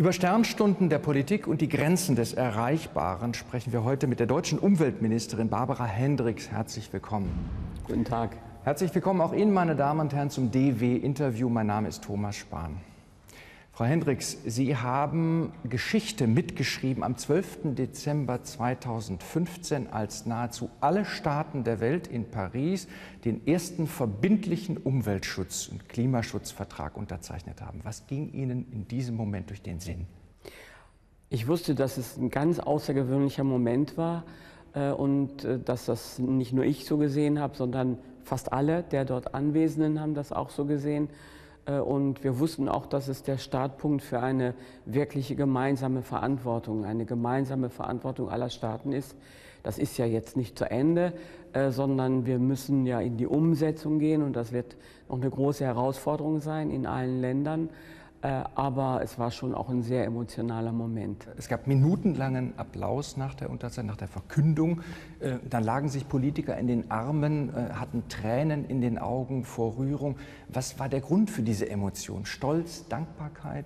Über Sternstunden der Politik und die Grenzen des Erreichbaren sprechen wir heute mit der deutschen Umweltministerin Barbara Hendricks. Herzlich willkommen. Guten Tag. Herzlich willkommen auch Ihnen, meine Damen und Herren, zum DW-Interview. Mein Name ist Thomas Spahn. Frau Hendricks, Sie haben Geschichte mitgeschrieben am 12. Dezember 2015, als nahezu alle Staaten der Welt in Paris den ersten verbindlichen Umweltschutz- und Klimaschutzvertrag unterzeichnet haben. Was ging Ihnen in diesem Moment durch den Sinn? Ich wusste, dass es ein ganz außergewöhnlicher Moment war äh, und äh, dass das nicht nur ich so gesehen habe, sondern fast alle der dort Anwesenden haben das auch so gesehen. Äh, und wir wussten auch, dass es der Startpunkt für eine wirkliche gemeinsame Verantwortung, eine gemeinsame Verantwortung aller Staaten ist. Das ist ja jetzt nicht zu Ende, äh, sondern wir müssen ja in die Umsetzung gehen und das wird noch eine große Herausforderung sein in allen Ländern. Äh, aber es war schon auch ein sehr emotionaler Moment. Es gab minutenlangen Applaus nach der Unterzeichnung, nach der Verkündung. Äh, dann lagen sich Politiker in den Armen, äh, hatten Tränen in den Augen vor Rührung. Was war der Grund für diese Emotion? Stolz, Dankbarkeit?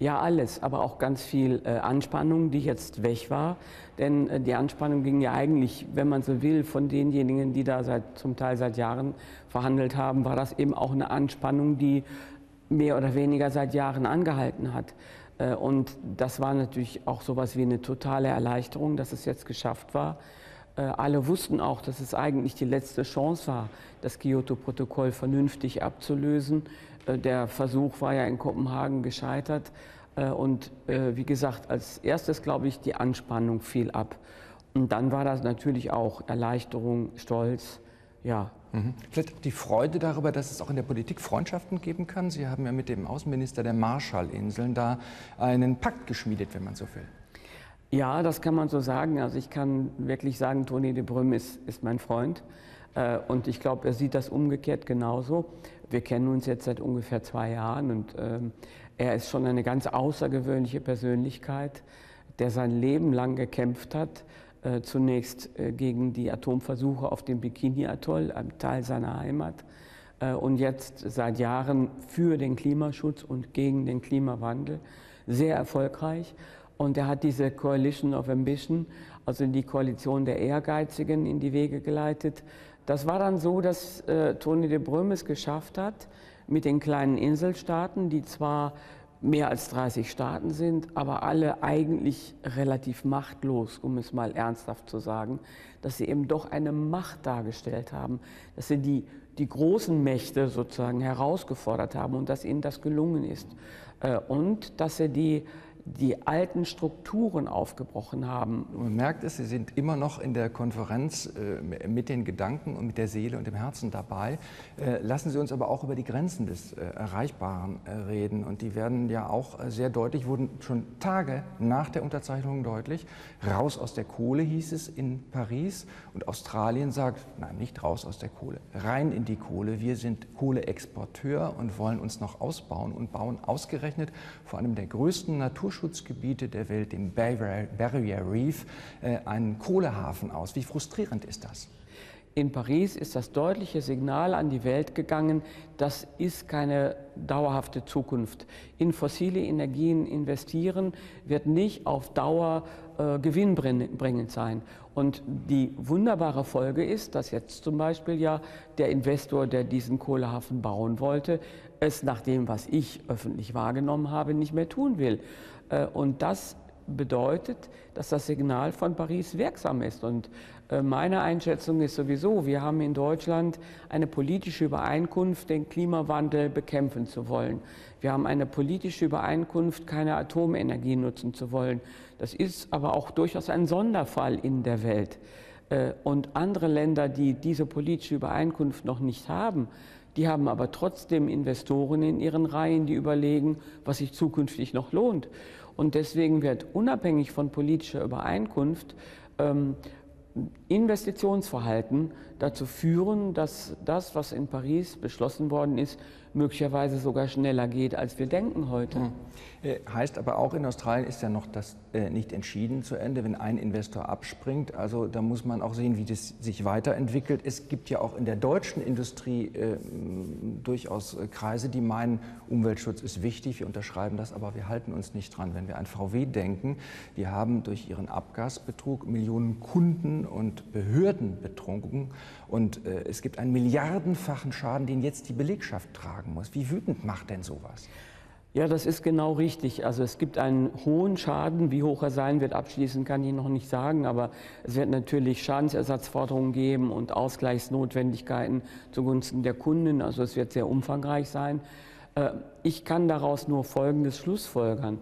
Ja, alles, aber auch ganz viel Anspannung, die jetzt weg war. Denn die Anspannung ging ja eigentlich, wenn man so will, von denjenigen, die da seit, zum Teil seit Jahren verhandelt haben, war das eben auch eine Anspannung, die mehr oder weniger seit Jahren angehalten hat. Äh, und das war natürlich auch so etwas wie eine totale Erleichterung, dass es jetzt geschafft war. Äh, alle wussten auch, dass es eigentlich die letzte Chance war, das Kyoto-Protokoll vernünftig abzulösen. Äh, der Versuch war ja in Kopenhagen gescheitert. Und wie gesagt, als erstes, glaube ich, die Anspannung fiel ab. Und dann war das natürlich auch Erleichterung, Stolz, ja, Mhm. Vielleicht die Freude darüber, dass es auch in der Politik Freundschaften geben kann. Sie haben ja mit dem Außenminister der Marshallinseln da einen Pakt geschmiedet, wenn man so will. Ja, das kann man so sagen. Also ich kann wirklich sagen, Toni de Brüm ist, ist mein Freund. Äh, und ich glaube, er sieht das umgekehrt genauso. Wir kennen uns jetzt seit ungefähr zwei Jahren und ähm, er ist schon eine ganz außergewöhnliche Persönlichkeit, der sein Leben lang gekämpft hat zunächst äh, gegen die Atomversuche auf dem Bikini-Atoll, einem Teil seiner Heimat, äh, und jetzt seit Jahren für den Klimaschutz und gegen den Klimawandel sehr erfolgreich. Und er hat diese Coalition of Ambition, also die Koalition der Ehrgeizigen, in die Wege geleitet. Das war dann so, dass äh, Tony de Brüm es geschafft hat, mit den kleinen Inselstaaten, die zwar mehr als 30 Staaten sind, aber alle eigentlich relativ machtlos, um es mal ernsthaft zu sagen, dass sie eben doch eine Macht dargestellt haben, dass sie die, die großen Mächte sozusagen herausgefordert haben und dass ihnen das gelungen ist. Äh, und dass sie die die alten Strukturen aufgebrochen haben. Man merkt es, Sie sind immer noch in der Konferenz äh, mit den Gedanken und mit der Seele und dem Herzen dabei. Äh, lassen Sie uns aber auch über die Grenzen des äh, Erreichbaren reden. Und die werden ja auch sehr deutlich, wurden schon Tage nach der Unterzeichnung deutlich. Raus aus der Kohle hieß es in Paris. Und Australien sagt, nein, nicht raus aus der Kohle, rein in die Kohle. Wir sind Kohleexporteur und wollen uns noch ausbauen und bauen ausgerechnet vor einem der größten Natur Naturschutzgebiete der Welt, dem Barrier Reef, äh, einen Kohlehafen aus. Wie frustrierend ist das? In Paris ist das deutliche Signal an die Welt gegangen, das ist keine dauerhafte Zukunft. In fossile Energien investieren wird nicht auf Dauer äh, gewinnbringend sein. Und die wunderbare Folge ist, dass jetzt zum Beispiel ja der Investor, der diesen Kohlehafen bauen wollte, es nach dem, was ich öffentlich wahrgenommen habe, nicht mehr tun will. Äh, und das bedeutet, dass das Signal von Paris wirksam ist. Und äh, meine Einschätzung ist sowieso, wir haben in Deutschland eine politische Übereinkunft, den Klimawandel bekämpfen zu wollen. Wir haben eine politische Übereinkunft, keine Atomenergie nutzen zu wollen. Das ist aber auch durchaus ein Sonderfall in der Welt. Äh, und andere Länder, die diese politische Übereinkunft noch nicht haben, die haben aber trotzdem Investoren in ihren Reihen, die überlegen, was sich zukünftig noch lohnt. Und deswegen wird unabhängig von politischer Übereinkunft ähm, Investitionsverhalten dazu führen, dass das, was in Paris beschlossen worden ist, möglicherweise sogar schneller geht, als wir denken heute. Hm. Äh, heißt aber auch, in Australien ist ja noch das äh, nicht entschieden zu Ende, wenn ein Investor abspringt. Also da muss man auch sehen, wie das sich weiterentwickelt. Es gibt ja auch in der deutschen Industrie äh, durchaus äh, Kreise, die meinen, Umweltschutz ist wichtig, wir unterschreiben das, aber wir halten uns nicht dran. Wenn wir an VW denken, die haben durch ihren Abgasbetrug Millionen Kunden und Behörden betrunken und äh, es gibt einen milliardenfachen Schaden, den jetzt die Belegschaft tragen muss. Wie wütend macht denn sowas? Ja, das ist genau richtig. Also es gibt einen hohen Schaden. Wie hoch er sein wird, abschließend kann ich noch nicht sagen, aber es wird natürlich Schadensersatzforderungen geben und Ausgleichsnotwendigkeiten zugunsten der Kunden. Also es wird sehr umfangreich sein. Äh, ich kann daraus nur Folgendes schlussfolgern.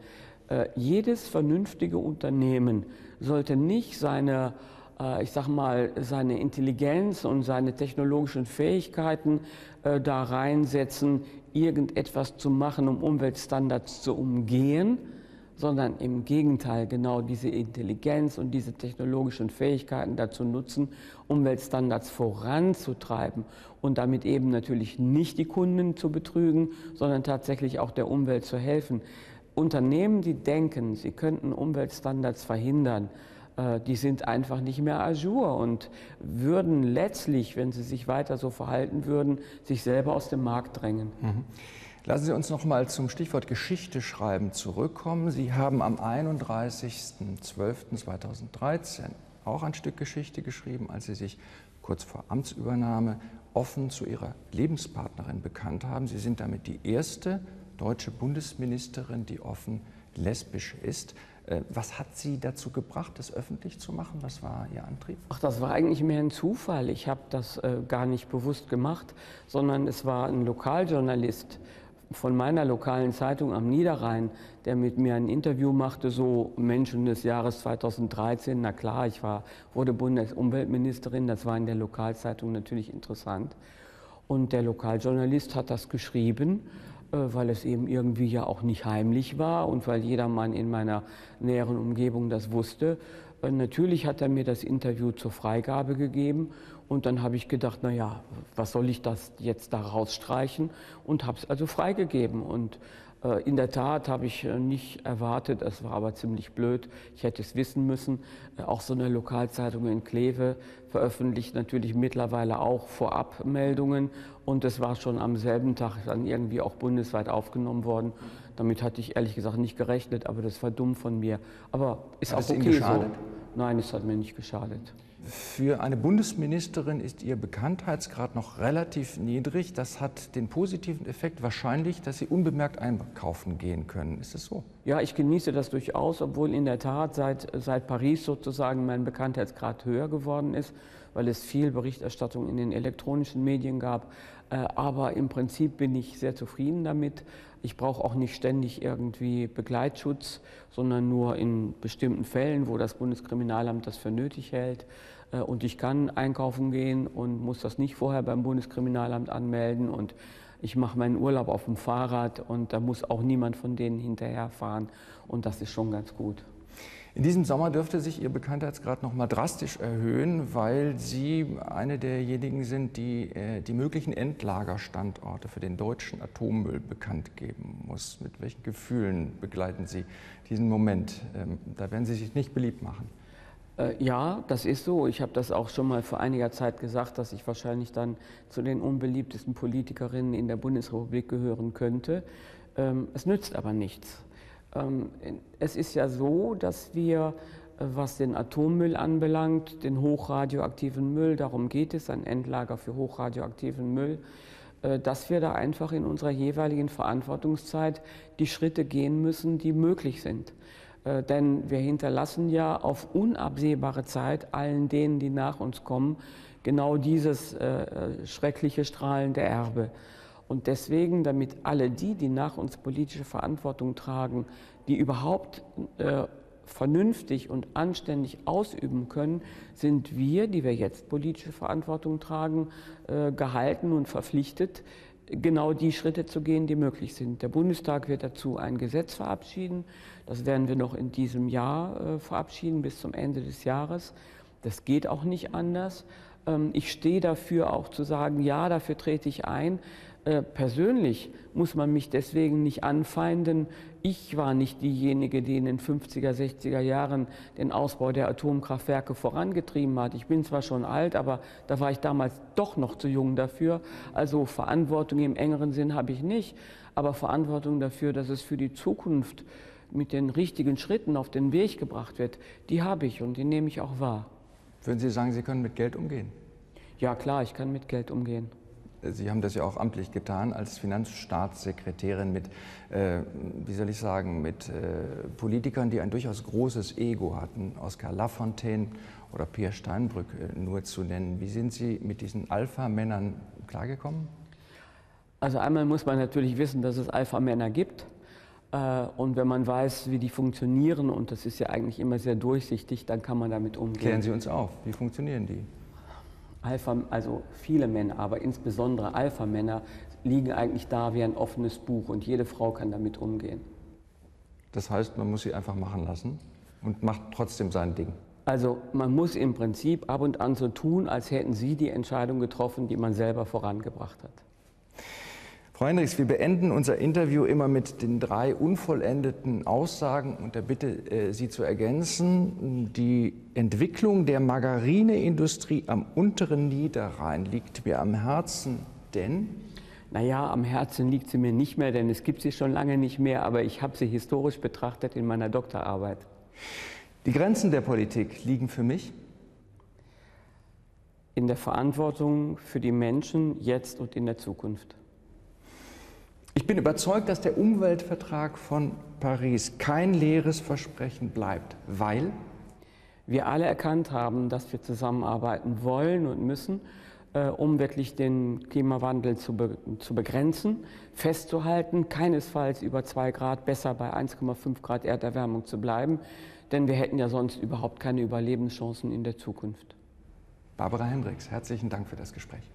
Äh, jedes vernünftige Unternehmen sollte nicht seine ich sag mal, seine Intelligenz und seine technologischen Fähigkeiten da reinsetzen irgendetwas zu machen, um Umweltstandards zu umgehen, sondern im Gegenteil genau diese Intelligenz und diese technologischen Fähigkeiten dazu nutzen, Umweltstandards voranzutreiben und damit eben natürlich nicht die Kunden zu betrügen, sondern tatsächlich auch der Umwelt zu helfen. Unternehmen, die denken, sie könnten Umweltstandards verhindern, äh, die sind einfach nicht mehr ajour und würden letztlich, wenn sie sich weiter so verhalten würden, sich selber aus dem Markt drängen. Mhm. Lassen Sie uns noch mal zum Stichwort Geschichte schreiben zurückkommen. Sie haben am 31.12.2013 auch ein Stück Geschichte geschrieben, als Sie sich kurz vor Amtsübernahme offen zu Ihrer Lebenspartnerin bekannt haben. Sie sind damit die erste deutsche Bundesministerin, die offen lesbisch ist. Äh, was hat Sie dazu gebracht, das öffentlich zu machen? Was war Ihr Antrieb? Ach, das war eigentlich mehr ein Zufall. Ich habe das äh, gar nicht bewusst gemacht, sondern es war ein Lokaljournalist von meiner lokalen Zeitung am Niederrhein, der mit mir ein Interview machte, so Menschen des Jahres 2013. Na klar, ich war, wurde Bundesumweltministerin, das war in der Lokalzeitung natürlich interessant. Und der Lokaljournalist hat das geschrieben weil es eben irgendwie ja auch nicht heimlich war und weil jedermann in meiner näheren Umgebung das wusste. Äh, natürlich hat er mir das Interview zur Freigabe gegeben und dann habe ich gedacht, na ja, was soll ich das jetzt da rausstreichen und habe es also freigegeben und äh, in der Tat habe ich äh, nicht erwartet, es war aber ziemlich blöd, ich hätte es wissen müssen. Äh, auch so eine Lokalzeitung in Kleve veröffentlicht natürlich mittlerweile auch Vorabmeldungen und es war schon am selben Tag dann irgendwie auch bundesweit aufgenommen worden. Damit hatte ich ehrlich gesagt nicht gerechnet, aber das war dumm von mir. Aber ist hat auch okay so. Nein, es hat mir nicht geschadet. Für eine Bundesministerin ist ihr Bekanntheitsgrad noch relativ niedrig. Das hat den positiven Effekt wahrscheinlich, dass Sie unbemerkt einkaufen gehen können. Ist es so? Ja, ich genieße das durchaus, obwohl in der Tat seit, seit Paris sozusagen mein Bekanntheitsgrad höher geworden ist, weil es viel Berichterstattung in den elektronischen Medien gab. Äh, aber im Prinzip bin ich sehr zufrieden damit. Ich brauche auch nicht ständig irgendwie Begleitschutz, sondern nur in bestimmten Fällen, wo das Bundeskriminalamt das für nötig hält. Äh, und ich kann einkaufen gehen und muss das nicht vorher beim Bundeskriminalamt anmelden. Und ich mache meinen Urlaub auf dem Fahrrad und da muss auch niemand von denen hinterherfahren. Und das ist schon ganz gut. In diesem Sommer dürfte sich Ihr Bekanntheitsgrad noch mal drastisch erhöhen, weil Sie eine derjenigen sind, die äh, die möglichen Endlagerstandorte für den deutschen Atommüll bekannt geben muss. Mit welchen Gefühlen begleiten Sie diesen Moment? Ähm, da werden Sie sich nicht beliebt machen. Äh, ja, das ist so. Ich habe das auch schon mal vor einiger Zeit gesagt, dass ich wahrscheinlich dann zu den unbeliebtesten Politikerinnen in der Bundesrepublik gehören könnte. Ähm, es nützt aber nichts. Ähm, es ist ja so, dass wir, äh, was den Atommüll anbelangt, den hochradioaktiven Müll, darum geht es, ein Endlager für hochradioaktiven Müll, äh, dass wir da einfach in unserer jeweiligen Verantwortungszeit die Schritte gehen müssen, die möglich sind. Äh, denn wir hinterlassen ja auf unabsehbare Zeit allen denen, die nach uns kommen, genau dieses schreckliche strahlende Erbe. Und deswegen, damit alle die, die nach uns politische Verantwortung tragen, die überhaupt äh, vernünftig und anständig ausüben können, sind wir, die wir jetzt politische Verantwortung tragen, äh, gehalten und verpflichtet, genau die Schritte zu gehen, die möglich sind. Der Bundestag wird dazu ein Gesetz verabschieden. Das werden wir noch in diesem Jahr äh, verabschieden bis zum Ende des Jahres. Das geht auch nicht anders. Ähm, ich stehe dafür auch zu sagen, ja, dafür trete ich ein. Äh, persönlich muss man mich deswegen nicht anfeinden. Ich war nicht diejenige, die in den 50er, 60er Jahren den Ausbau der Atomkraftwerke vorangetrieben hat. Ich bin zwar schon alt, aber da war ich damals doch noch zu jung dafür. Also Verantwortung im engeren Sinn habe ich nicht, aber Verantwortung dafür, dass es für die Zukunft mit den richtigen Schritten auf den Weg gebracht wird, die habe ich und die nehme ich auch wahr. Würden Sie sagen, Sie können mit Geld umgehen? Ja, klar, ich kann mit Geld umgehen. Sie haben das ja auch amtlich getan als Finanzstaatssekretärin mit, äh, wie soll ich sagen, mit äh, Politikern, die ein durchaus großes Ego hatten, Oskar Lafontaine oder Pierre Steinbrück äh, nur zu nennen. Wie sind Sie mit diesen Alpha-Männern klargekommen? Also einmal muss man natürlich wissen, dass es Alpha-Männer gibt. Äh, und wenn man weiß, wie die funktionieren, und das ist ja eigentlich immer sehr durchsichtig, dann kann man damit umgehen. Klären Sie uns auf, wie funktionieren die? Alpha, also viele Männer, aber insbesondere Alpha-Männer liegen eigentlich da wie ein offenes Buch und jede Frau kann damit umgehen. Das heißt, man muss sie einfach machen lassen und macht trotzdem sein Ding. Also man muss im Prinzip ab und an so tun, als hätten Sie die Entscheidung getroffen, die man selber vorangebracht hat. Frau Hendricks, wir beenden unser Interview immer mit den drei unvollendeten Aussagen und der Bitte, äh, sie zu ergänzen. Die Entwicklung der Margarineindustrie am unteren Niederrhein liegt mir am Herzen, denn naja, am Herzen liegt sie mir nicht mehr, denn es gibt sie schon lange nicht mehr, aber ich habe sie historisch betrachtet in meiner Doktorarbeit. Die Grenzen der Politik liegen für mich in der Verantwortung für die Menschen jetzt und in der Zukunft. Ich bin überzeugt, dass der Umweltvertrag von Paris kein leeres Versprechen bleibt, weil wir alle erkannt haben, dass wir zusammenarbeiten wollen und müssen, äh, um wirklich den Klimawandel zu, be zu begrenzen, festzuhalten, keinesfalls über zwei Grad, besser bei 1,5 Grad Erderwärmung zu bleiben, denn wir hätten ja sonst überhaupt keine Überlebenschancen in der Zukunft. Barbara Hendricks, herzlichen Dank für das Gespräch.